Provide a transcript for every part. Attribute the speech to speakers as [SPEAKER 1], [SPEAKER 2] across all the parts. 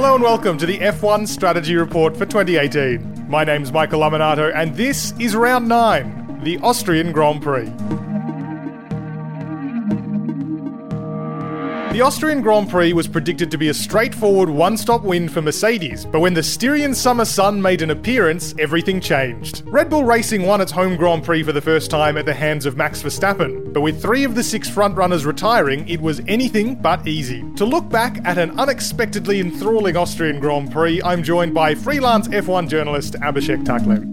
[SPEAKER 1] Hello and welcome to the F1 Strategy Report for 2018. My name's Michael Lamonato, and this is round 9, the Austrian Grand Prix. The Austrian Grand Prix was predicted to be a straightforward one stop win for Mercedes, but when the Styrian summer sun made an appearance, everything changed. Red Bull Racing won its home Grand Prix for the first time at the hands of Max Verstappen, but with three of the six frontrunners retiring, it was anything but easy. To look back at an unexpectedly enthralling Austrian Grand Prix, I'm joined by freelance F1 journalist Abhishek Takle.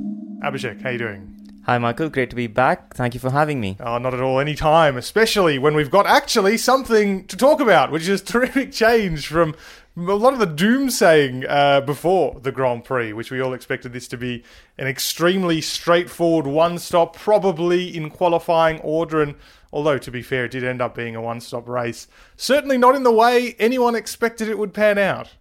[SPEAKER 1] Abhishek, how are you doing?
[SPEAKER 2] Hi, Michael. Great to be back. Thank you for having me.
[SPEAKER 1] Oh, not at all. Any time, especially when we've got actually something to talk about, which is terrific change from a lot of the doomsaying uh, before the Grand Prix, which we all expected this to be an extremely straightforward one stop, probably in qualifying order. And although, to be fair, it did end up being a one stop race, certainly not in the way anyone expected it would pan out.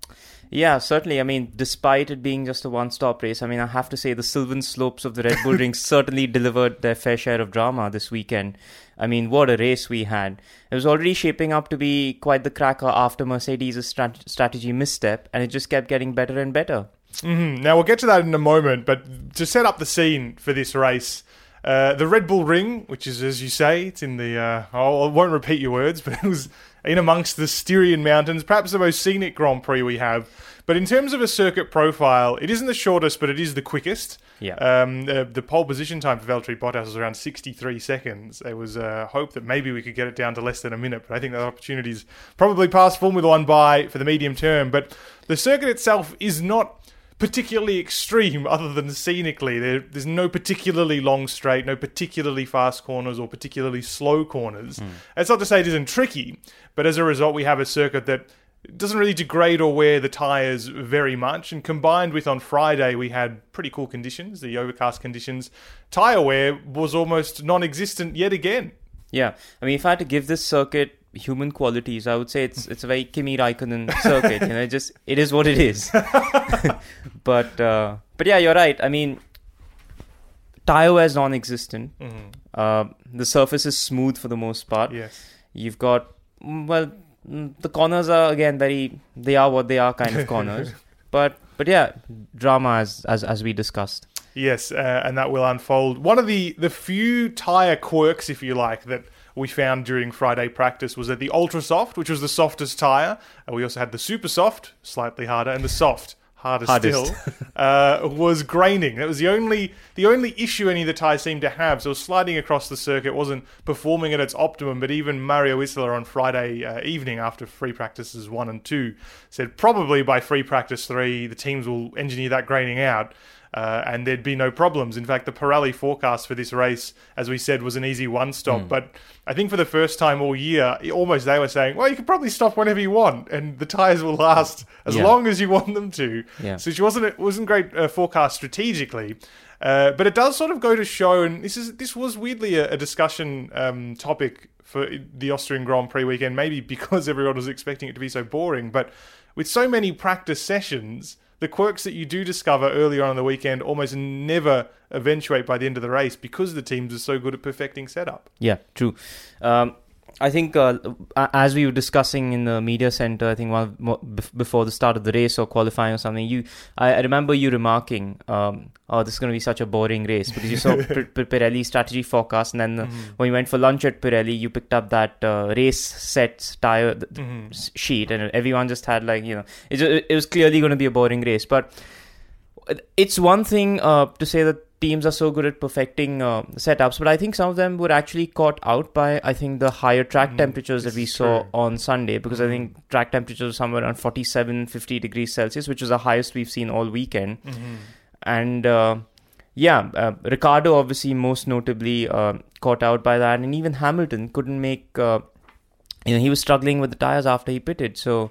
[SPEAKER 2] Yeah, certainly. I mean, despite it being just a one stop race, I mean, I have to say the Sylvan slopes of the Red Bull Ring certainly delivered their fair share of drama this weekend. I mean, what a race we had. It was already shaping up to be quite the cracker after Mercedes' strat- strategy misstep, and it just kept getting better and better.
[SPEAKER 1] Mm-hmm. Now, we'll get to that in a moment, but to set up the scene for this race, uh, the Red Bull Ring, which is, as you say, it's in the. Uh, I won't repeat your words, but it was in amongst the Styrian Mountains, perhaps the most scenic Grand Prix we have. But in terms of a circuit profile, it isn't the shortest, but it is the quickest.
[SPEAKER 2] Yeah.
[SPEAKER 1] Um, the, the pole position time for Valtteri Bottas was around 63 seconds. There was a hope that maybe we could get it down to less than a minute, but I think that opportunity's probably passed Formula One by for the medium term. But the circuit itself is not particularly extreme other than scenically. There, there's no particularly long straight, no particularly fast corners or particularly slow corners. Mm. That's not to say it isn't tricky, but as a result, we have a circuit that doesn't really degrade or wear the tyres very much. And combined with on Friday, we had pretty cool conditions, the overcast conditions. Tyre wear was almost non existent yet again.
[SPEAKER 2] Yeah. I mean, if I had to give this circuit human qualities, I would say it's it's a very Kimi Raikkonen circuit. you know, it just it is what it is. but uh, but yeah, you're right. I mean, tire wear is non-existent. Mm-hmm. Uh, the surface is smooth for the most part.
[SPEAKER 1] Yes,
[SPEAKER 2] you've got mm, well, mm, the corners are again very they are what they are kind of corners. but but yeah, drama as as as we discussed.
[SPEAKER 1] Yes, uh, and that will unfold. One of the the few tire quirks, if you like, that we found during Friday practice was that the Ultra Soft, which was the softest tire, and we also had the Super Soft, slightly harder, and the Soft, harder
[SPEAKER 2] Hardest.
[SPEAKER 1] still, uh, was graining. That was the only the only issue any of the tires seemed to have. So sliding across the circuit, wasn't performing at its optimum. But even Mario Isola on Friday uh, evening after free practices one and two said probably by free practice three the teams will engineer that graining out uh, and there'd be no problems. In fact, the Pirelli forecast for this race, as we said, was an easy one stop. Mm. But I think for the first time all year, almost they were saying, well, you can probably stop whenever you want, and the tyres will last as yeah. long as you want them to.
[SPEAKER 2] Yeah.
[SPEAKER 1] So it wasn't, it wasn't great uh, forecast strategically. Uh, but it does sort of go to show, and this is this was weirdly a, a discussion um, topic for the Austrian Grand Prix weekend, maybe because everyone was expecting it to be so boring. But with so many practice sessions, the quirks that you do discover earlier on in the weekend almost never eventuate by the end of the race because the teams are so good at perfecting setup.
[SPEAKER 2] Yeah, true. Um, I think uh, as we were discussing in the media center, I think one before the start of the race or qualifying or something, you I, I remember you remarking, um, "Oh, this is going to be such a boring race," because you saw P- P- Pirelli strategy forecast, and then mm-hmm. when you went for lunch at Pirelli, you picked up that uh, race set tire mm-hmm. sheet, and everyone just had like you know, it, it was clearly going to be a boring race, but it's one thing uh, to say that teams are so good at perfecting uh, setups, but I think some of them were actually caught out by I think the higher track mm, temperatures that we saw true. on Sunday because mm. I think mm-hmm. track temperatures were somewhere around 47, 50 degrees Celsius, which is the highest we've seen all weekend.
[SPEAKER 1] Mm-hmm.
[SPEAKER 2] And uh, yeah, uh, Ricciardo obviously most notably uh, caught out by that, and even Hamilton couldn't make. Uh, you know, he was struggling with the tires after he pitted. So,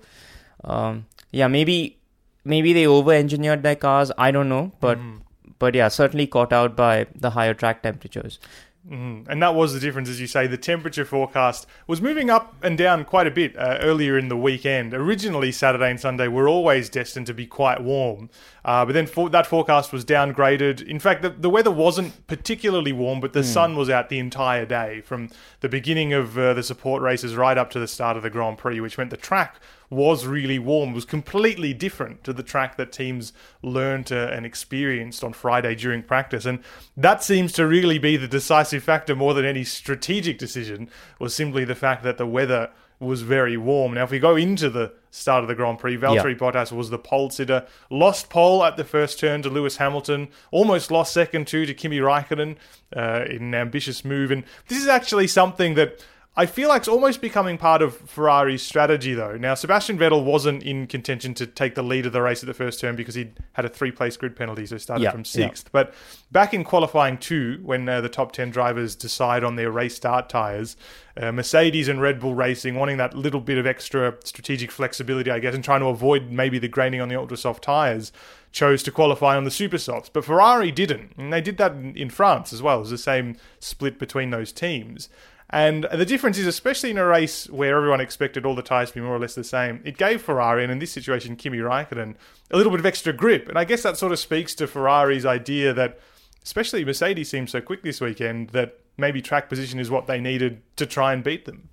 [SPEAKER 2] um, yeah, maybe maybe they over-engineered their cars. I don't know, but. Mm but yeah, certainly caught out by the higher track temperatures.
[SPEAKER 1] Mm, and that was the difference, as you say. The temperature forecast was moving up and down quite a bit uh, earlier in the weekend. Originally, Saturday and Sunday were always destined to be quite warm, uh, but then for, that forecast was downgraded. In fact, the, the weather wasn't particularly warm, but the
[SPEAKER 2] Hmm.
[SPEAKER 1] sun was out the entire day from the beginning of uh, the support races right up to the start of the Grand Prix, which meant the track was really warm, was completely different to the track that teams learned uh, and experienced on Friday during practice. And that seems to really be the decisive factor more than any strategic decision, was simply the fact that the weather was very warm. Now, if we go into the start of the Grand Prix, Valtteri Bottas was the pole sitter, lost pole at the first turn to Lewis Hamilton, almost lost second two to Kimi Raikkonen uh, in an ambitious move. And this is actually something that I feel like it's almost becoming part of Ferrari's strategy, though. Now, Sebastian Vettel wasn't in contention to take the lead of the race at the first turn because he had a three-place grid penalty, so started
[SPEAKER 2] Yeah,
[SPEAKER 1] from sixth. But back in qualifying two, when uh, the top ten drivers decide on their race start tires, uh, Mercedes and Red Bull Racing wanting that little bit of extra strategic flexibility, I guess, and trying to avoid maybe the graining on the ultra soft tires, chose to qualify on the super softs. But Ferrari didn't, and they did that in, in France as well. It was the same split between those teams. And the difference is, especially in a race where everyone expected all the tyres to be more or less the same, it gave Ferrari, and in this situation, Kimi Raikkonen, a little bit of extra grip. And I guess that sort of speaks to Ferrari's idea that, especially Mercedes seemed so quick this weekend, that maybe track position is what they needed to try and beat them.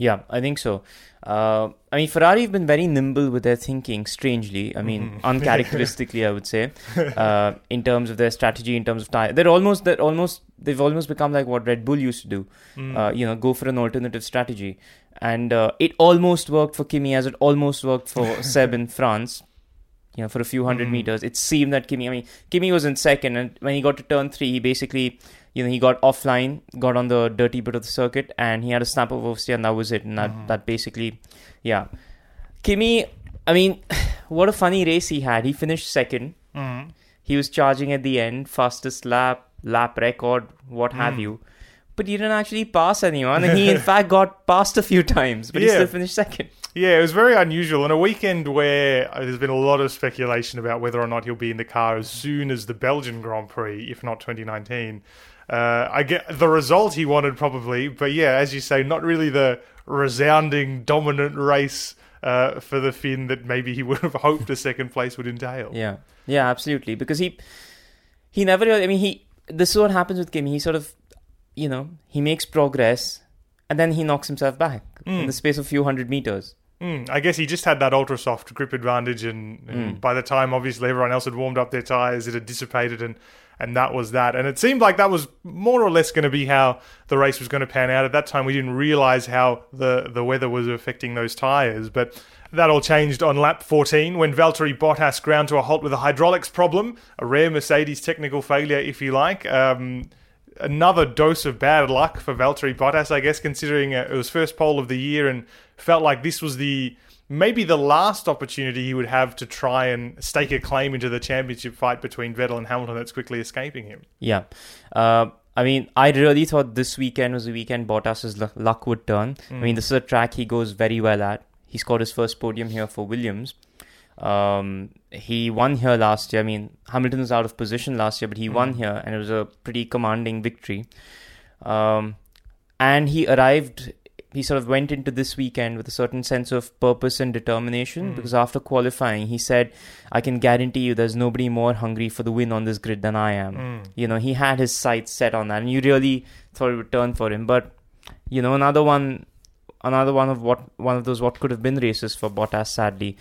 [SPEAKER 2] Yeah, I think so. Uh, I mean, Ferrari have been very nimble with their thinking, strangely. I mean,
[SPEAKER 1] Mm-hmm.
[SPEAKER 2] uncharacteristically, I would say, uh, in terms of their strategy, in terms of tire. They're almost, they're almost, they've almost become like what Red Bull used to do.
[SPEAKER 1] Mm.
[SPEAKER 2] Uh, you know, go for an alternative strategy, and uh, it almost worked for Kimi, as it almost worked for Seb in France. You know, for a few 100
[SPEAKER 1] Mhm.
[SPEAKER 2] meters, it seemed that Kimi. I mean, Kimi was in second, and when he got to turn three, he basically you know, he got offline, got on the dirty bit of the circuit, and he had a snap of oversteer, and that was it. And that,
[SPEAKER 1] Mhm.
[SPEAKER 2] that basically, yeah. Kimi, I mean, what a funny race he had. He finished second.
[SPEAKER 1] Mm.
[SPEAKER 2] He was charging at the end, fastest lap, lap record, what have
[SPEAKER 1] Mm.
[SPEAKER 2] you. But he didn't actually pass anyone, and he in fact got passed a few times, but he still finished second.
[SPEAKER 1] Yeah, it was very unusual. On a weekend where there's been a lot of speculation about whether or not he'll be in the car as soon as the Belgian Grand Prix, if not 2019. Uh, I get the result he wanted probably, but yeah, as you say, not really the resounding dominant race uh, for the Finn that maybe he would have hoped a second place would entail.
[SPEAKER 2] Yeah, yeah, absolutely. Because he he never. really- I mean, he. This is what happens with Kimi. He sort of, you know, he makes progress, and then he knocks himself back in
[SPEAKER 1] Mm.
[SPEAKER 2] the space of a few hundred meters.
[SPEAKER 1] Mm, I guess he just had that ultra soft grip advantage, and, and
[SPEAKER 2] Mm.
[SPEAKER 1] by the time obviously everyone else had warmed up their tires, it had dissipated, and and that was that. And it seemed like that was more or less going to be how the race was going to pan out. At that time, we didn't realize how the the weather was affecting those tires, but. That all changed on lap 14 when Valtteri Bottas ground to a halt with a hydraulics problem, a rare Mercedes technical failure, if you like. Um, another dose of bad luck for Valtteri Bottas, I guess, considering uh, it was first pole of the year and felt like this was the maybe the last opportunity he would have to try and stake a claim into the championship fight between Vettel and Hamilton that's quickly escaping him.
[SPEAKER 2] Yeah. Uh, I mean, I really thought this weekend was the weekend Bottas's lu- luck would turn. I mean, this is a track he goes very well at. He scored his first podium here for Williams. Um, he won here last year. I mean, Hamilton was out of position last year, but he won
[SPEAKER 1] Mm.
[SPEAKER 2] here, and it was a pretty commanding victory. Um, and he arrived. He sort of went into this weekend with a certain sense of purpose and determination
[SPEAKER 1] Mm.
[SPEAKER 2] because after qualifying, he said, "I can guarantee you, there's nobody more hungry for the win on this grid than I am."
[SPEAKER 1] Mm.
[SPEAKER 2] you know he had his sights set on that and you really thought it would turn for him but you know another one another one of what one of those what could have been races for Bottas sadly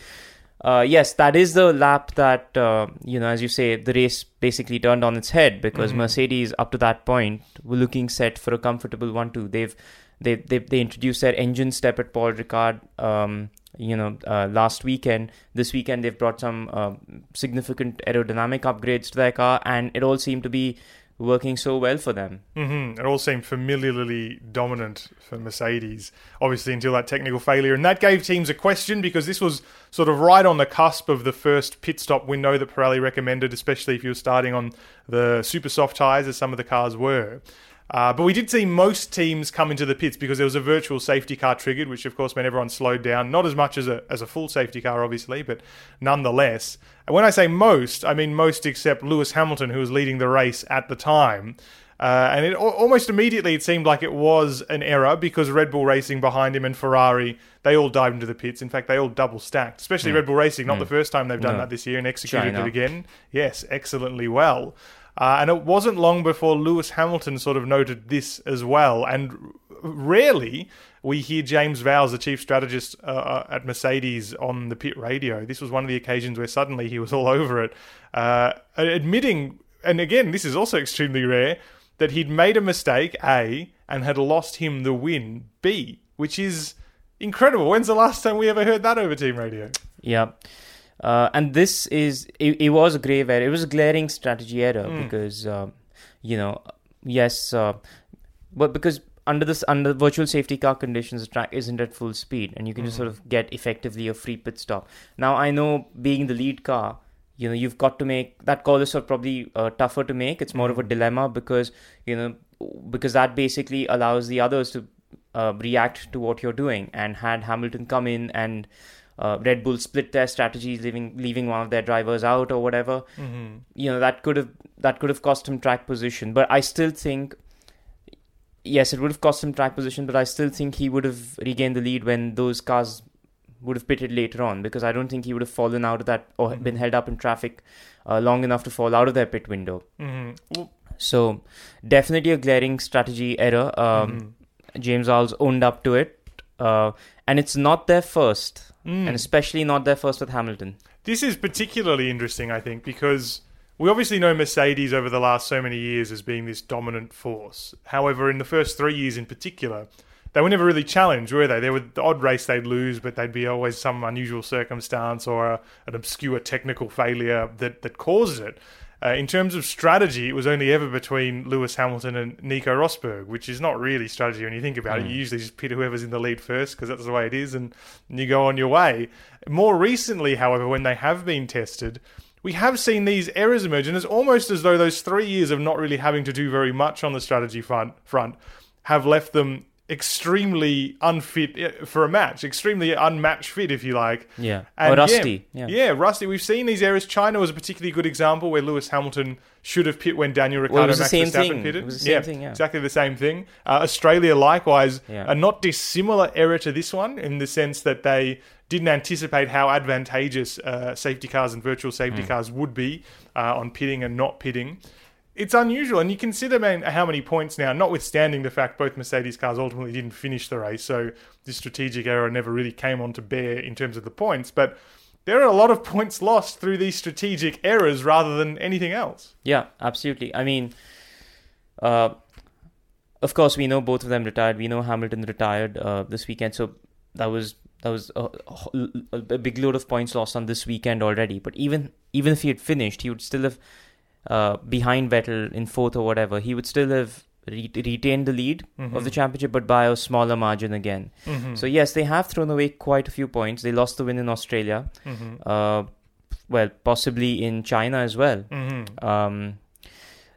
[SPEAKER 2] uh, yes that is the lap that uh, you know as you say the race basically turned on its head because
[SPEAKER 1] Mhm.
[SPEAKER 2] Mercedes up to that point were looking set for a comfortable 1-2 they've they, they they introduced their engine step at Paul Ricard um, you know uh, last weekend this weekend they've brought some uh, significant aerodynamic upgrades to their car and it all seemed to be working so well for them.
[SPEAKER 1] Hmm It all seemed familiarly dominant for Mercedes, obviously until that technical failure, and that gave teams a question because this was sort of right on the cusp of the first pit stop window that Pirelli recommended, especially if you were starting on the super soft tyres, as some of the cars were. Uh, but we did see most teams come into the pits because there was a virtual safety car triggered, which of course meant everyone slowed down. Not as much as a as a full safety car, obviously, but nonetheless. And when I say most, I mean most except Lewis Hamilton, who was leading the race at the time. Uh, and it almost immediately it seemed like it was an error because Red Bull Racing behind him and Ferrari they all dived into the pits. In fact, they all double stacked, especially Red Bull Racing. Not the first time they've done
[SPEAKER 2] No.
[SPEAKER 1] that this year and executed
[SPEAKER 2] China.
[SPEAKER 1] it again. Yes, excellently well. Uh, and it wasn't long before Lewis Hamilton sort of noted this as well. And rarely we hear James Vowles, the chief strategist uh, uh, at Mercedes, on the pit radio. This was one of the occasions where suddenly he was all over it, uh, admitting, and again, this is also extremely rare, that he'd made a mistake, A, and had lost him the win, B, which is incredible. When's the last time we ever heard that over team radio?
[SPEAKER 2] Yeah. Uh, and this is it, it was a grave error. It was a glaring strategy error
[SPEAKER 1] Hmm.
[SPEAKER 2] because um, you know yes, uh, but because under this under virtual safety car conditions, the track isn't at full speed, and you can just sort
[SPEAKER 1] Mm-hmm.
[SPEAKER 2] of get effectively a free pit stop. Now I know being the lead car, you know you've got to make that call is sort of probably uh, tougher to make. It's more of a
[SPEAKER 1] Mm.
[SPEAKER 2] dilemma because you know because that basically allows the others to uh, react to what you're doing. And had Hamilton come in and uh, Red Bull split their strategies, leaving leaving one of their drivers out or whatever,
[SPEAKER 1] Mm-hmm.
[SPEAKER 2] you know that could have that could have cost him track position. But I still think. Yes, it would have cost him track position, but I still think he would have regained the lead when those cars would have pitted later on because I don't think he would have fallen out of that or
[SPEAKER 1] Mhm.
[SPEAKER 2] been held up in traffic uh, long enough to fall out of their pit window.
[SPEAKER 1] Mm-hmm.
[SPEAKER 2] So definitely a glaring strategy error. Um,
[SPEAKER 1] mhm.
[SPEAKER 2] James Vowles owned up to it, uh, and it's not their first,
[SPEAKER 1] Mm.
[SPEAKER 2] and especially not their first with Hamilton.
[SPEAKER 1] This is particularly interesting, I think, because we obviously know Mercedes over the last so many years as being this dominant force. However, in the first three years in particular, they were never really challenged, were they? There were the odd race they'd lose, but they'd be always some unusual circumstance or a, an obscure technical failure that, that caused it. Uh, in terms of strategy, it was only ever between Lewis Hamilton and Nico Rosberg, which is not really strategy when you think about it.
[SPEAKER 2] Mm.
[SPEAKER 1] You usually just pit whoever's in the lead first because that's the way it is, and you go on your way. More recently, however, when they have been tested, we have seen these errors emerge, and it's almost as though those three years of not really having to do very much on the strategy front, front have left them extremely unfit eh, for a match, extremely unmatched fit, if you like.
[SPEAKER 2] Yeah,
[SPEAKER 1] And
[SPEAKER 2] or rusty.
[SPEAKER 1] Yeah,
[SPEAKER 2] Yeah,
[SPEAKER 1] yeah, rusty. We've seen these errors. China was a particularly good example where Lewis Hamilton should have pit when Daniel Ricciardo
[SPEAKER 2] Well, it was the
[SPEAKER 1] Max Verstappen pitted.
[SPEAKER 2] It was the same
[SPEAKER 1] yeah,
[SPEAKER 2] thing, yeah.
[SPEAKER 1] exactly the same thing. Uh, Australia, likewise,
[SPEAKER 2] Yeah.
[SPEAKER 1] a not dissimilar error to this one in the sense that they didn't anticipate how advantageous uh, safety cars and virtual safety
[SPEAKER 2] Hmm.
[SPEAKER 1] cars would be uh, on pitting and not pitting. It's unusual, and you consider man, how many points now, notwithstanding the fact both Mercedes cars ultimately didn't finish the race, so this strategic error never really came on to bear in terms of the points. But there are a lot of points lost through these strategic errors rather than anything else.
[SPEAKER 2] yeah, absolutely. I mean, uh, of course, we know both of them retired. We know Hamilton retired uh, this weekend, so that was that was a, a, big load of points lost on this weekend already. But even even if he had finished, he would still have uh, behind Vettel in fourth or whatever. He would still have re- retained the lead of the championship, but by a smaller margin again.
[SPEAKER 1] Mm-hmm.
[SPEAKER 2] So yes, they have thrown away quite a few points. They lost the win in Australia.
[SPEAKER 1] hmm
[SPEAKER 2] Uh, well, possibly in China as well.
[SPEAKER 1] hmm
[SPEAKER 2] Um,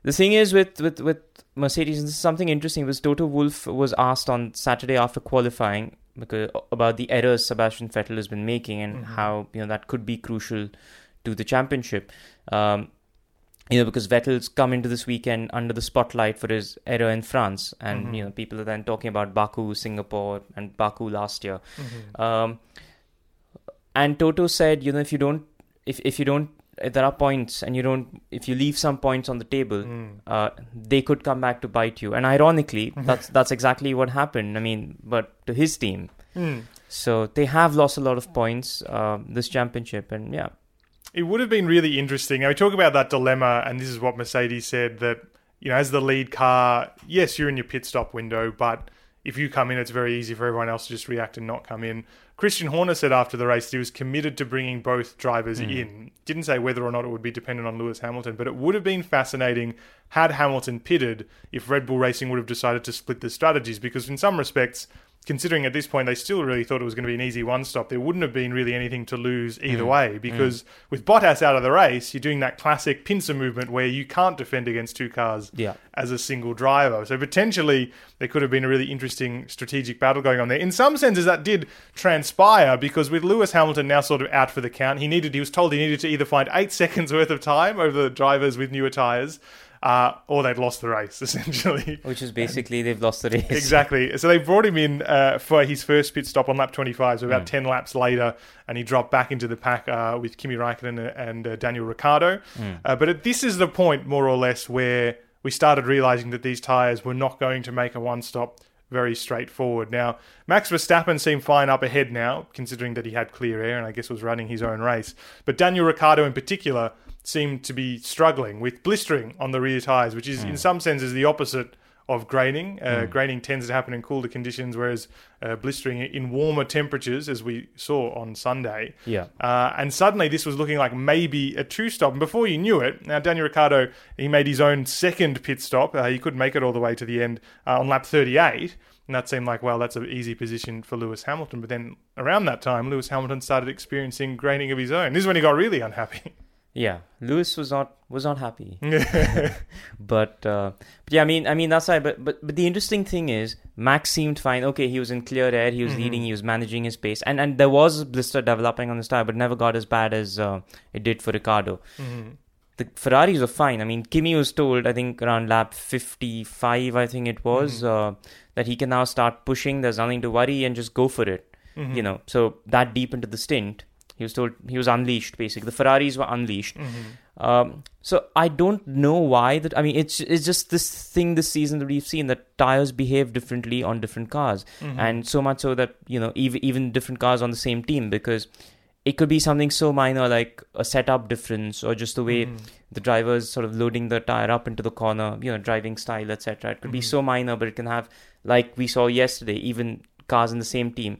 [SPEAKER 2] the thing is with, with, with Mercedes, and this is something interesting, was Toto Wolff was asked on Saturday after qualifying because about the errors Sebastian Vettel has been making and
[SPEAKER 1] Mhm.
[SPEAKER 2] how you know that could be crucial to the championship. Um, you know, because Vettel's come into this weekend under the spotlight for his error in France, and
[SPEAKER 1] Mhm.
[SPEAKER 2] you know people are then talking about Baku, Singapore, and Baku last year.
[SPEAKER 1] hmm
[SPEAKER 2] Um, and Toto said, you know, if you don't, if if you don't, if there are points, and you don't, if you leave some points on the table,
[SPEAKER 1] Mm.
[SPEAKER 2] uh, they could come back to bite you. And ironically, that's that's exactly what happened. I mean, but to his team,
[SPEAKER 1] Mm.
[SPEAKER 2] so they have lost a lot of points uh, this championship, and yeah,
[SPEAKER 1] It would have been really interesting. We talk about that dilemma, and this is what Mercedes said that, you know, as the lead car, yes, you're in your pit stop window, but if you come in, it's very easy for everyone else to just react and not come in. Christian Horner said after the race that he was committed to bringing both drivers hmm. in. Didn't say whether or not it would be dependent on Lewis Hamilton, but it would have been fascinating had Hamilton pitted if Red Bull Racing would have decided to split the strategies, because in some respects, considering at this point they still really thought it was going to be an easy one stop, there wouldn't have been really anything to lose mm. either mm. way. Because with Bottas out of the race, you're doing that classic pincer movement where you can't defend against two cars
[SPEAKER 2] yeah,
[SPEAKER 1] as a single driver. So potentially there could have been a really interesting strategic battle going on there. In some senses, that did transpire because with Lewis Hamilton now sort of out for the count, he needed he was told he needed to either find eight seconds worth of time over the drivers with newer tires. Uh, or they'd lost the race essentially.
[SPEAKER 2] Which is basically they've lost the race.
[SPEAKER 1] Exactly. So they brought him in uh, for his first pit stop on lap 25. So about
[SPEAKER 2] Mm.
[SPEAKER 1] 10 laps later, and he dropped back into the pack uh, with Kimi Raikkonen and uh, Daniel Ricciardo.
[SPEAKER 2] Mm.
[SPEAKER 1] Uh, but at, this is the point, more or less, where we started realizing that these tyres were not going to make a one stop very straightforward. Now, Max Verstappen seemed fine up ahead now, considering that he had clear air and I guess was running his own race. But Daniel Ricciardo in particular seemed to be struggling with blistering on the rear tyres, which is in some senses the opposite of graining. Uh, Graining tends to happen in cooler conditions, whereas uh, blistering in warmer temperatures, as we saw on Sunday.
[SPEAKER 2] Yeah.
[SPEAKER 1] Uh, and suddenly this was looking like maybe a two stop. And before you knew it, now Daniel Ricciardo, he made his own second pit stop. Uh, he couldn't make it all the way to the end uh, on lap 38. And that seemed like, well, that's an easy position for Lewis Hamilton. But then around that time, Lewis Hamilton started experiencing graining of his own. This is when he got really unhappy.
[SPEAKER 2] Yeah, Lewis was not was not happy. but, uh, but yeah, I mean, I mean that's why. But but but the interesting thing is, Max seemed fine. Okay, he was in clear air. He was leading. He was managing his pace, and and there was a blister developing on his tire, but never got as bad as uh, it did for Ricciardo.
[SPEAKER 1] Mhm.
[SPEAKER 2] The Ferraris were fine. I mean, Kimi was told, I think around lap fifty-five, I think it was, uh, that he can now start pushing. There's nothing to worry, and just go for it.
[SPEAKER 1] Mhm.
[SPEAKER 2] You know, so that deep into the stint, he was told he was unleashed. Basically, the Ferraris were unleashed.
[SPEAKER 1] Mhm.
[SPEAKER 2] Um, so I don't know why that. I mean, it's it's just this thing this season that we've seen that tires behave differently on different cars,
[SPEAKER 1] Mhm.
[SPEAKER 2] and so much so that you know even even different cars on the same team because it could be something so minor like a setup difference or just the way
[SPEAKER 1] Mhm.
[SPEAKER 2] the driver is sort of loading the tire up into the corner, you know, driving style, etc. It could be
[SPEAKER 1] Mhm.
[SPEAKER 2] so minor, but it can have like we saw yesterday, even cars in the same team.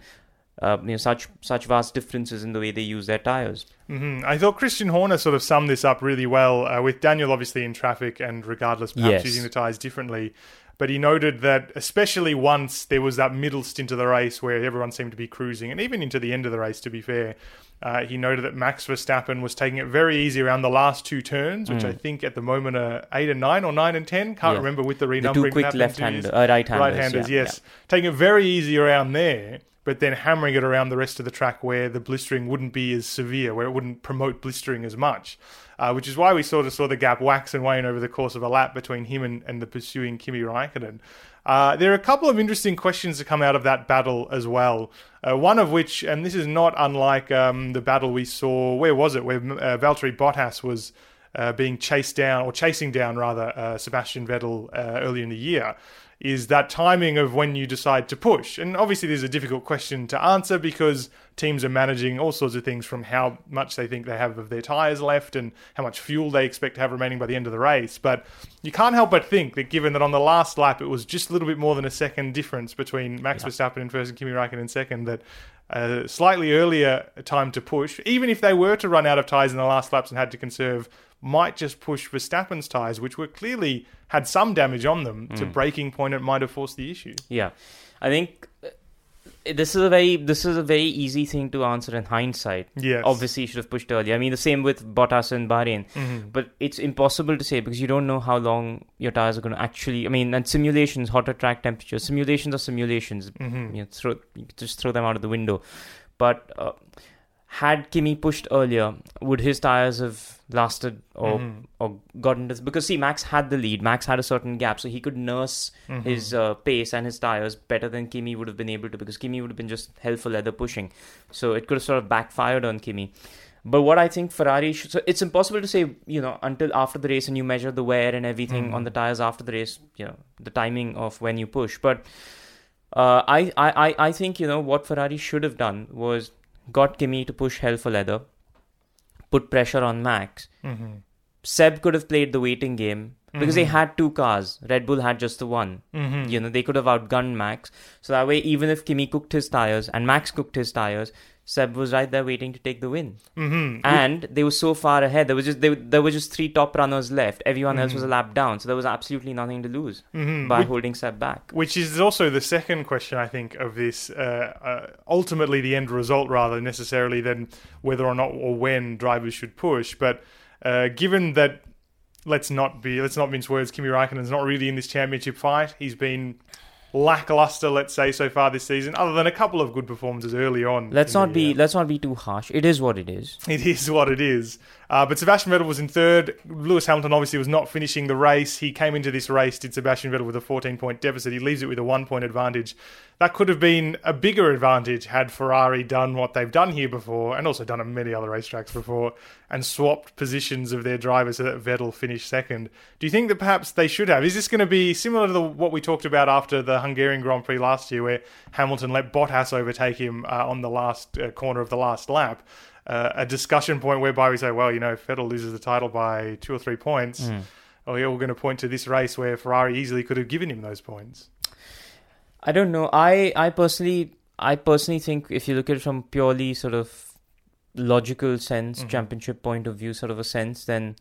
[SPEAKER 2] Uh, you know, such such vast differences in the way they use their tires.
[SPEAKER 1] hmm I thought Christian Horner sort of summed this up really well, uh, with Daniel obviously in traffic and regardless perhaps
[SPEAKER 2] Yes.
[SPEAKER 1] using the tyres differently. But he noted that especially once there was that middle stint of the race where everyone seemed to be cruising, and even into the end of the race, to be fair, uh, he noted that Max Verstappen was taking it very easy around the last two turns, which
[SPEAKER 2] Mm.
[SPEAKER 1] I think at the moment are eight and nine or nine and ten. Can't
[SPEAKER 2] Yeah.
[SPEAKER 1] remember with the renumbering.
[SPEAKER 2] The
[SPEAKER 1] two
[SPEAKER 2] quick left
[SPEAKER 1] two years.
[SPEAKER 2] hander, uh, right handers,
[SPEAKER 1] right-handers,
[SPEAKER 2] yeah,
[SPEAKER 1] yes, taking it very easy around there, but then hammering it around the rest of the track where the blistering wouldn't be as severe, where it wouldn't promote blistering as much. Uh, which is why we sort of saw the gap wax and wane over the course of a lap between him and, and the pursuing Kimi Raikkonen. Uh, there are a couple of interesting questions to come out of that battle as well. Uh, one of which, and this is not unlike um, the battle we saw, where was it? Where uh, Valtteri Bottas was uh, being chased down, or chasing down rather, uh, Sebastian Vettel uh, earlier in the year, is that timing of when you decide to push. And obviously, there's a difficult question to answer because teams are managing all sorts of things from how much they think they have of their tyres left and how much fuel they expect to have remaining by the end of the race. But you can't help but think that given that on the last lap it was just a little bit more than a second difference between Max
[SPEAKER 2] Yeah.
[SPEAKER 1] Verstappen in first and Kimi Raikkonen in second, that a slightly earlier time to push, even if they were to run out of tyres in the last laps and had to conserve, might just push Verstappen's tyres, which were clearly had some damage on them, to
[SPEAKER 2] Mm.
[SPEAKER 1] breaking point. It might have forced the issue.
[SPEAKER 2] Yeah, I think uh, this is a very this is a very easy thing to answer in hindsight.
[SPEAKER 1] Yeah,
[SPEAKER 2] Obviously, you should have pushed earlier. I mean, the same with Bottas and Bahrain.
[SPEAKER 1] Mhm.
[SPEAKER 2] But it's impossible to say because you don't know how long your tires are going to actually. I mean, and simulations, hotter track temperatures, simulations are simulations.
[SPEAKER 1] Mhm.
[SPEAKER 2] You know, throw you just throw them out of the window. But uh, had Kimi pushed earlier, would his tires have lasted or
[SPEAKER 1] Mhm.
[SPEAKER 2] or gotten this? Because see, Max had the lead. Max had a certain gap, so he could nurse
[SPEAKER 1] Mhm.
[SPEAKER 2] his uh, pace and his tires better than Kimi would have been able to because Kimi would have been just hell for leather pushing. So it could have sort of backfired on Kimi. But what I think Ferrari should, so it's impossible to say, you know, until after the race and you measure the wear and everything
[SPEAKER 1] Mhm.
[SPEAKER 2] on the tires after the race, you know, the timing of when you push. But uh, I, I, I think, you know, what Ferrari should have done was got Kimi to push hell for leather, put pressure on Max.
[SPEAKER 1] Mhm.
[SPEAKER 2] Seb could have played the waiting game because they
[SPEAKER 1] Mhm.
[SPEAKER 2] had two cars. Red Bull had just the one.
[SPEAKER 1] Mhm.
[SPEAKER 2] You know, they could have outgunned Max. So that way, even if Kimi cooked his tires and Max cooked his tires, Seb was right there waiting to take the win.
[SPEAKER 1] Mhm.
[SPEAKER 2] And they were so far ahead. There was just they, there were just three top runners left. Everyone else was a
[SPEAKER 1] Mhm.
[SPEAKER 2] lap down. So there was absolutely nothing to lose
[SPEAKER 1] Mhm.
[SPEAKER 2] by
[SPEAKER 1] Which-
[SPEAKER 2] holding Seb back.
[SPEAKER 1] Which is also the second question, I think, of this. Uh, uh, ultimately, the end result, rather necessarily than whether or not or when drivers should push. But uh, given that, let's not be let's not mince words. Kimi Raikkonen's not really in this championship fight. He's been lackluster, let's say, so far this season, other than a couple of good performances early on.
[SPEAKER 2] Let's not
[SPEAKER 1] the
[SPEAKER 2] be
[SPEAKER 1] year.
[SPEAKER 2] let's not be too harsh. It is what it is.
[SPEAKER 1] It is what it is. Uh, but Sebastian Vettel was in third. Lewis Hamilton obviously was not finishing the race. He came into this race, did Sebastian Vettel with a 14 point deficit. He leaves it with a one point advantage. That could have been a bigger advantage had Ferrari done what they've done here before and also done at many other racetracks before and swapped positions of their drivers so that Vettel finished second. Do you think that perhaps they should have? Is this going to be similar to the, what we talked about after the Hungarian Grand Prix last year where Hamilton let Bottas overtake him uh, on the last uh, corner of the last lap? Uh, a discussion point whereby we say, well, you know, if Vettel loses the title by two or three points,
[SPEAKER 2] Mm.
[SPEAKER 1] oh, yeah, we're all going to point to this race where Ferrari easily could have given him those points.
[SPEAKER 2] I don't know. I I personally I personally think if you look at it from purely sort of logical sense,
[SPEAKER 1] Mhm.
[SPEAKER 2] championship point of view, sort of a sense, then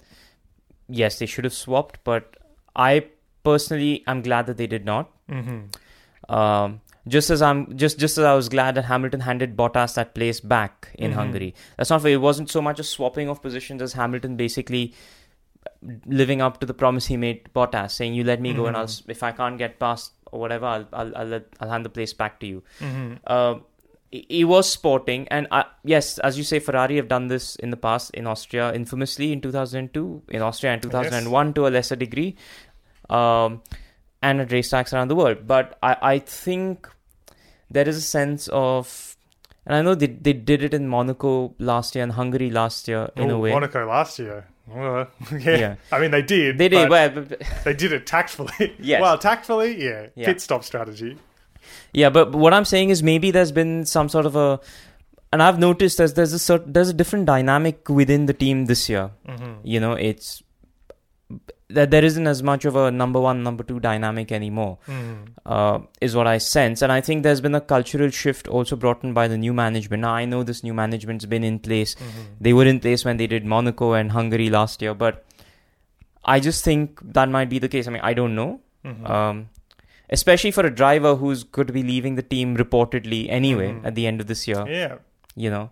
[SPEAKER 2] yes, they should have swapped. But I personally I'm glad that they did not.
[SPEAKER 1] Mm-hmm.
[SPEAKER 2] Um, just as I'm just just as I was glad that Hamilton handed Bottas that place back in
[SPEAKER 1] Mhm.
[SPEAKER 2] Hungary. That's not. It wasn't so much a swapping of positions as Hamilton basically living up to the promise he made Bottas, saying, "You let me go, and I'll
[SPEAKER 1] Mhm.
[SPEAKER 2] if I can't get past or whatever, I'll I'll I'll, let, I'll hand the place back to you."
[SPEAKER 1] Mm-hmm.
[SPEAKER 2] Um, he was sporting, and I, yes, as you say, Ferrari have done this in the past in Austria, infamously in 2002, in Austria in 2001 to a lesser degree, um, and at racetracks around the world. But I, I think there is a sense of, and I know they they did it in Monaco last year and Hungary last year in
[SPEAKER 1] oh,
[SPEAKER 2] a way.
[SPEAKER 1] Monaco last year. Well, yeah.
[SPEAKER 2] Yeah.
[SPEAKER 1] I mean, they did.
[SPEAKER 2] They did,
[SPEAKER 1] but
[SPEAKER 2] well, but-
[SPEAKER 1] they did it tactfully.
[SPEAKER 2] Yes.
[SPEAKER 1] Well, tactfully, yeah.
[SPEAKER 2] Yeah.
[SPEAKER 1] Pit stop strategy.
[SPEAKER 2] Yeah, but what I'm saying is maybe there's been some sort of a, and I've noticed there's there's a certain, there's a different dynamic within the team this year.
[SPEAKER 1] Mm-hmm.
[SPEAKER 2] You know, it's that there isn't as much of a number one, number two dynamic anymore.
[SPEAKER 1] Mm-hmm.
[SPEAKER 2] Uh, is what I sense, and I think there's been a cultural shift also brought in by the new management. Now I know this new management's been in place.
[SPEAKER 1] Mm-hmm.
[SPEAKER 2] They were in place when they did Monaco and Hungary last year, but I just think that might be the case. I mean, I don't know.
[SPEAKER 1] Mm-hmm.
[SPEAKER 2] Um, especially for a driver who's going to be leaving the team reportedly anyway
[SPEAKER 1] Mhm.
[SPEAKER 2] at the end of this year,
[SPEAKER 1] yeah.
[SPEAKER 2] you know.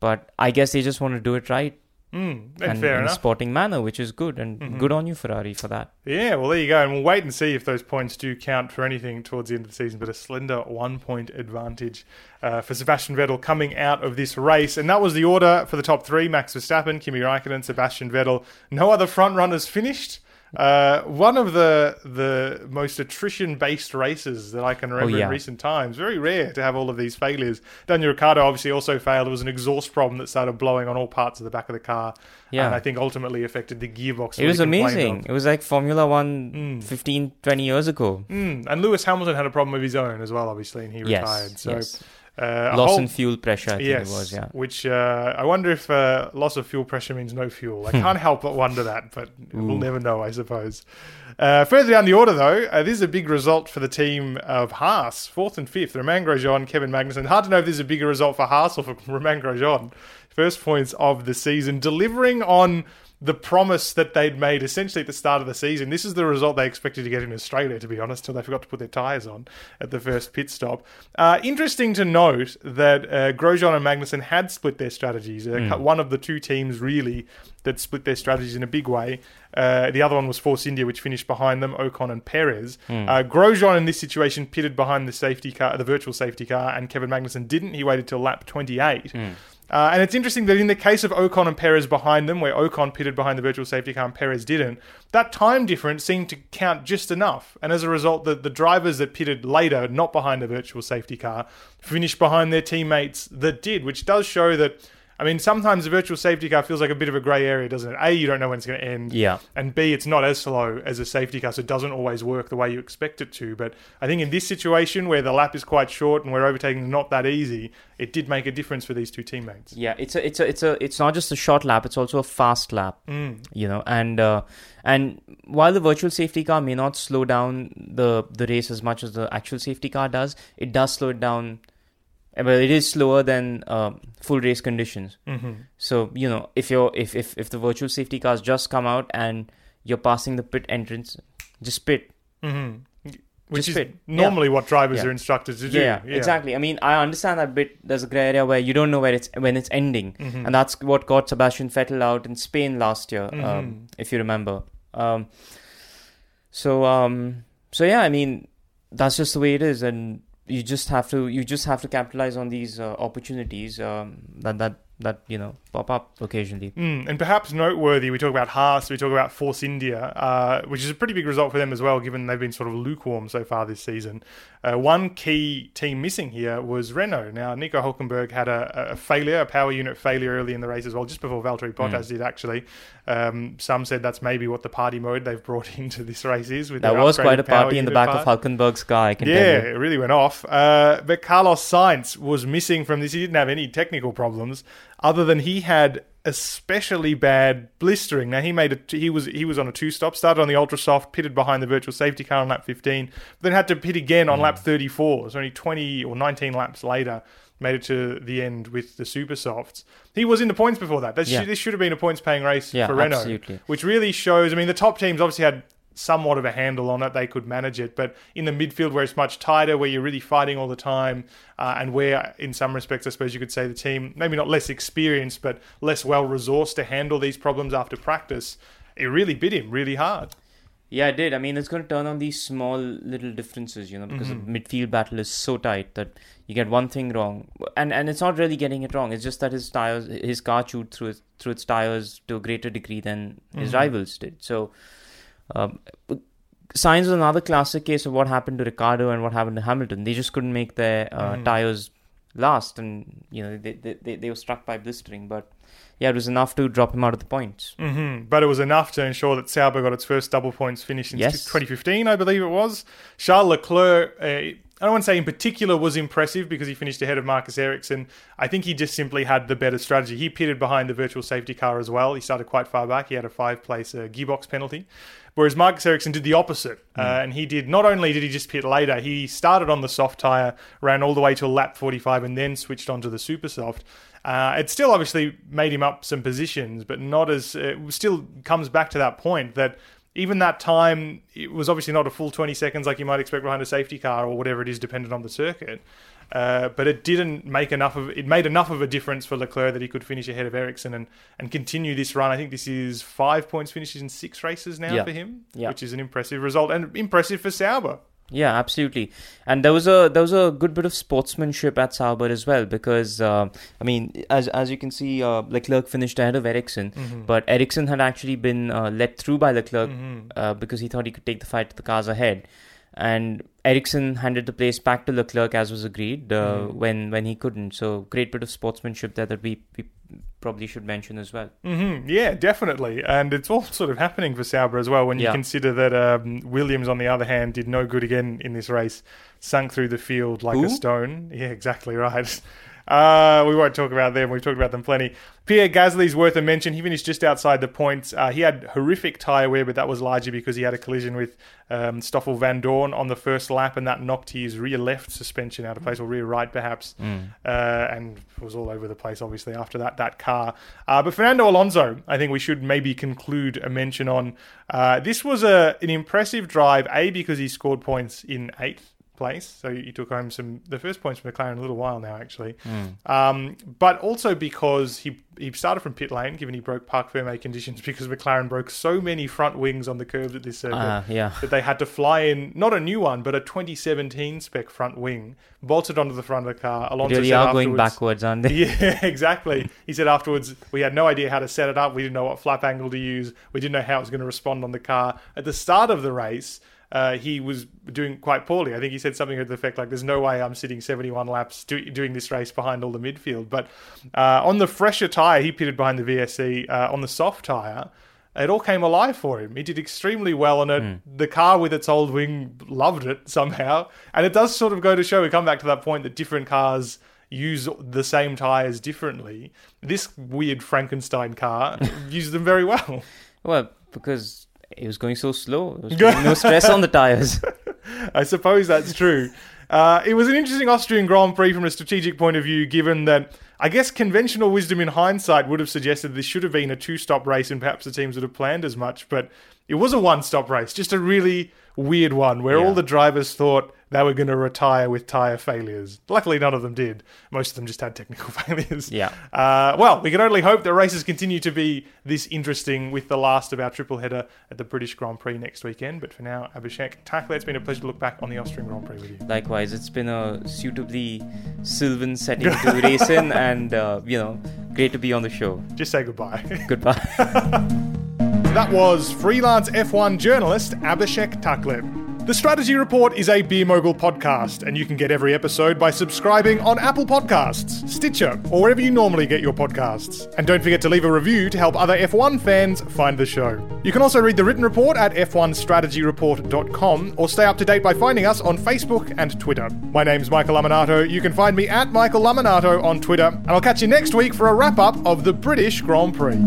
[SPEAKER 2] But I guess they just want to do it right
[SPEAKER 1] Mm, and fair
[SPEAKER 2] in a sporting manner, which is good and
[SPEAKER 1] Mhm.
[SPEAKER 2] good on you, Ferrari, for that.
[SPEAKER 1] Yeah, well, there you go. And we'll wait and see if those points do count for anything towards the end of the season. But a slender one point advantage uh, for Sebastian Vettel coming out of this race. And that was the order for the top three Max Verstappen, Kimi Raikkonen, Sebastian Vettel. No other front runners finished. Uh, one of the the most attrition based races that I can remember
[SPEAKER 2] Oh, yeah.
[SPEAKER 1] in recent times. Very rare to have all of these failures. Daniel Ricciardo obviously also failed. It was an exhaust problem that started blowing on all parts of the back of the car.
[SPEAKER 2] Yeah.
[SPEAKER 1] And I think ultimately affected the gearbox.
[SPEAKER 2] It was amazing.
[SPEAKER 1] of.
[SPEAKER 2] It was like Formula One
[SPEAKER 1] Mm.
[SPEAKER 2] 15, 20 years ago.
[SPEAKER 1] Mm, and Lewis Hamilton had a problem of his own as well, obviously, and he
[SPEAKER 2] yes.
[SPEAKER 1] retired. So,
[SPEAKER 2] yes.
[SPEAKER 1] Uh,
[SPEAKER 2] Loss
[SPEAKER 1] whole-
[SPEAKER 2] in fuel pressure, I think
[SPEAKER 1] yes,
[SPEAKER 2] it was, yeah.
[SPEAKER 1] which uh, I wonder if uh, loss of fuel pressure means no fuel. I can't help but wonder that, but we'll never know, I suppose. Uh, further down the order, though, uh, this is a big result for the team of Haas, fourth and fifth. Romain Grosjean, Kevin Magnussen. Hard to know if this is a bigger result for Haas or for Romain Grosjean. First points of the season, delivering on the promise that they'd made essentially at the start of the season. This is the result they expected to get in Australia, to be honest, until they forgot to put their tyres on at the first pit stop. Uh, interesting to note that uh, Grosjean and Magnussen had split their strategies. Uh,
[SPEAKER 2] Mm.
[SPEAKER 1] One of the two teams, really, that split their strategies in a big way. Uh, the other one was Force India, which finished behind them, Ocon and Perez.
[SPEAKER 2] Mm.
[SPEAKER 1] Uh, Grosjean in this situation pitted behind the safety car, the virtual safety car, and Kevin Magnussen didn't. He waited till lap 28.
[SPEAKER 2] Mm.
[SPEAKER 1] Uh, and it's interesting that in the case of Ocon and Perez behind them, where Ocon pitted behind the virtual safety car and Perez didn't, that time difference seemed to count just enough. And as a result, the, the drivers that pitted later, not behind the virtual safety car, finished behind their teammates that did, which does show that. I mean, sometimes a virtual safety car feels like a bit of a grey area, doesn't it? A, you don't know when it's going to end.
[SPEAKER 2] Yeah.
[SPEAKER 1] And B, it's not as slow as a safety car, so it doesn't always work the way you expect it to. But I think in this situation where the lap is quite short and where overtaking is not that easy, it did make a difference for these two teammates.
[SPEAKER 2] Yeah, it's a, it's a, it's a, it's not just a short lap; it's also a fast lap.
[SPEAKER 1] Mm.
[SPEAKER 2] you know and uh, and while the virtual safety car may not slow down the the race as much as the actual safety car does it does slow it down well it is slower than uh, full race conditions
[SPEAKER 1] hmm
[SPEAKER 2] so you know if you're if, if if the virtual safety cars just come out and you're passing the pit entrance just pit
[SPEAKER 1] hmm Which
[SPEAKER 2] Just
[SPEAKER 1] is
[SPEAKER 2] fit.
[SPEAKER 1] normally what drivers
[SPEAKER 2] Yeah.
[SPEAKER 1] are instructed to do.
[SPEAKER 2] yeah, exactly i mean i understand that bit there's a gray area where you don't know where it's when it's ending
[SPEAKER 1] Mhm.
[SPEAKER 2] and that's what got Sebastian Vettel out in Spain last year,
[SPEAKER 1] Mhm.
[SPEAKER 2] um, if you remember. Um, so, um, so yeah, I mean, that's just the way it is, and you just have to you just have to capitalize on these uh, opportunities um, that that that you know pop up occasionally.
[SPEAKER 1] Mm, and perhaps noteworthy, we talk about Haas, we talk about Force India, uh, which is a pretty big result for them as well, given they've been sort of lukewarm so far this season. Uh, one key team missing here was Renault. Now, Nico Hulkenberg had a, a, failure, a power unit failure early in the race as well, just before Valtteri Bottas mm. did actually. Um, some said that's maybe what the party mode they've brought into this race is. With
[SPEAKER 2] that was quite a party in the back part. of Hulkenberg's car, I can
[SPEAKER 1] yeah, it really went off. Uh, but Carlos Sainz was missing from this. He didn't have any technical problems other than he had especially bad blistering. Now he made a he was he was on a two stop, started on the ultra soft, pitted behind the virtual safety car on lap 15, but then had to pit again on mm. lap 34. So only 20 or 19 laps later made it to the end with the super softs. He was in the points before that. Yeah. Should, this should have been a points paying race yeah, for Renault, absolutely. which really shows. I mean, the top teams obviously had somewhat of a handle on it. They could manage it. But in the midfield, where it's much tighter, where you're really fighting all the time, uh, and where, in some respects, I suppose you could say the team, maybe not less experienced, but less well resourced to handle these problems after practice, it really bit him really hard.
[SPEAKER 2] Yeah, it did. I mean, it's going to turn on these small little differences, you know, because mm-hmm. the midfield battle is so tight that you get one thing wrong, and and it's not really getting it wrong. It's just that his tires, his car chewed through its, through its tires to a greater degree than his mm-hmm. rivals did. So um, Sainz was another classic case of what happened to Ricciardo and what happened to Hamilton. They just couldn't make their uh, mm. tires last, and you know they, they they were struck by blistering. But yeah, it was enough to drop him out of the points.
[SPEAKER 1] Mm-hmm. But it was enough to ensure that Sauber got its first double points finish in yes. 2015, I believe it was. Charles Leclerc. Uh, I don't want to say in particular was impressive because he finished ahead of Marcus Ericsson. I think he just simply had the better strategy. He pitted behind the virtual safety car as well. He started quite far back. He had a five place uh, gearbox penalty. Whereas Marcus Ericsson did the opposite. Mm. Uh, and he did, not only did he just pit later, he started on the soft tyre, ran all the way to lap 45, and then switched onto the super soft. Uh, it still obviously made him up some positions, but not as. It still comes back to that point that even that time, it was obviously not a full 20 seconds like you might expect behind a safety car or whatever it is, dependent on the circuit. Uh, but it didn't make enough of it made enough of a difference for Leclerc that he could finish ahead of Ericsson and, and continue this run. I think this is five points finishes in six races now yeah. for him, yeah. which is an impressive result and impressive for Sauber.
[SPEAKER 2] Yeah, absolutely. And there was a there was a good bit of sportsmanship at Sauber as well because uh, I mean, as as you can see, uh, Leclerc finished ahead of Ericsson, mm-hmm. but Ericsson had actually been uh, let through by Leclerc mm-hmm. Uh, because he thought he could take the fight to the cars ahead and Ericsson handed the place back to Leclerc as was agreed uh, mm. when when he couldn't. So great bit of sportsmanship there that we, we probably should mention as well.
[SPEAKER 1] Mm-hmm. Yeah, definitely, and it's all sort of happening for Sauber as well when you yeah. consider that um, Williams, on the other hand, did no good again in this race, sunk through the field like Who? a stone. Yeah, exactly right. Uh, we won't talk about them. We've talked about them plenty. Pierre Gasly's worth a mention. He finished just outside the points. Uh, he had horrific tyre wear, but that was largely because he had a collision with um, Stoffel Vandoorne on the first lap, and that knocked his rear left suspension out of place, or rear right perhaps, mm. uh, and was all over the place, obviously, after that, that car. Uh, but Fernando Alonso, I think we should maybe conclude a mention on. Uh, this was a, an impressive drive, A, because he scored points in eighth place. So he took home some the first points from McLaren in a little while now, actually. Mm. Um, but also because he he started from pit lane, given he broke parc ferme conditions, because McLaren broke so many front wings on the curves at this circuit uh,
[SPEAKER 2] yeah.
[SPEAKER 1] that they had to fly in not a new one, but a 2017 spec front wing, bolted onto the front of the car.
[SPEAKER 2] Alonso really are going backwards, aren't they?
[SPEAKER 1] Yeah, exactly. he said afterwards, we had no idea how to set it up. We didn't know what flap angle to use. We didn't know how it was going to respond on the car. At the start of the race, uh, he was doing quite poorly. I think he said something to the effect like, "There's no way I'm sitting 71 laps do- doing this race behind all the midfield." But uh, on the fresher tire, he pitted behind the VSC. Uh, on the soft tire, it all came alive for him. He did extremely well on it. Mm. The car with its old wing loved it somehow, and it does sort of go to show. We come back to that point that different cars use the same tires differently. This weird Frankenstein car uses them very well.
[SPEAKER 2] Well, because it was going so slow. no stress on the tires.
[SPEAKER 1] I suppose that's true. Uh, it was an interesting Austrian Grand Prix from a strategic point of view, given that I guess conventional wisdom in hindsight would have suggested this should have been a two stop race and perhaps the teams would have planned as much, but it was a one stop race, just a really weird one where yeah. all the drivers thought they were going to retire with tyre failures. Luckily, none of them did. Most of them just had technical failures.
[SPEAKER 2] Yeah.
[SPEAKER 1] Uh, well, we can only hope that races continue to be this interesting with the last of our triple header at the British Grand Prix next weekend. But for now, Abhishek Takle, it's been a pleasure to look back on the Austrian Grand Prix with you.
[SPEAKER 2] Likewise, it's been a suitably Sylvan setting to race in, and uh, you know, great to be on the show.
[SPEAKER 1] Just say goodbye.
[SPEAKER 2] Goodbye.
[SPEAKER 1] That was freelance F1 journalist Abhishek Takle. The Strategy Report is a Beer Mogul podcast, and you can get every episode by subscribing on Apple Podcasts, Stitcher, or wherever you normally get your podcasts. And don't forget to leave a review to help other F1 fans find the show. You can also read the written report at f1strategyreport.com or stay up to date by finding us on Facebook and Twitter. My name's Michael Lamonato. You can find me at Michael Lamonato on Twitter, and I'll catch you next week for a wrap up of the British Grand Prix.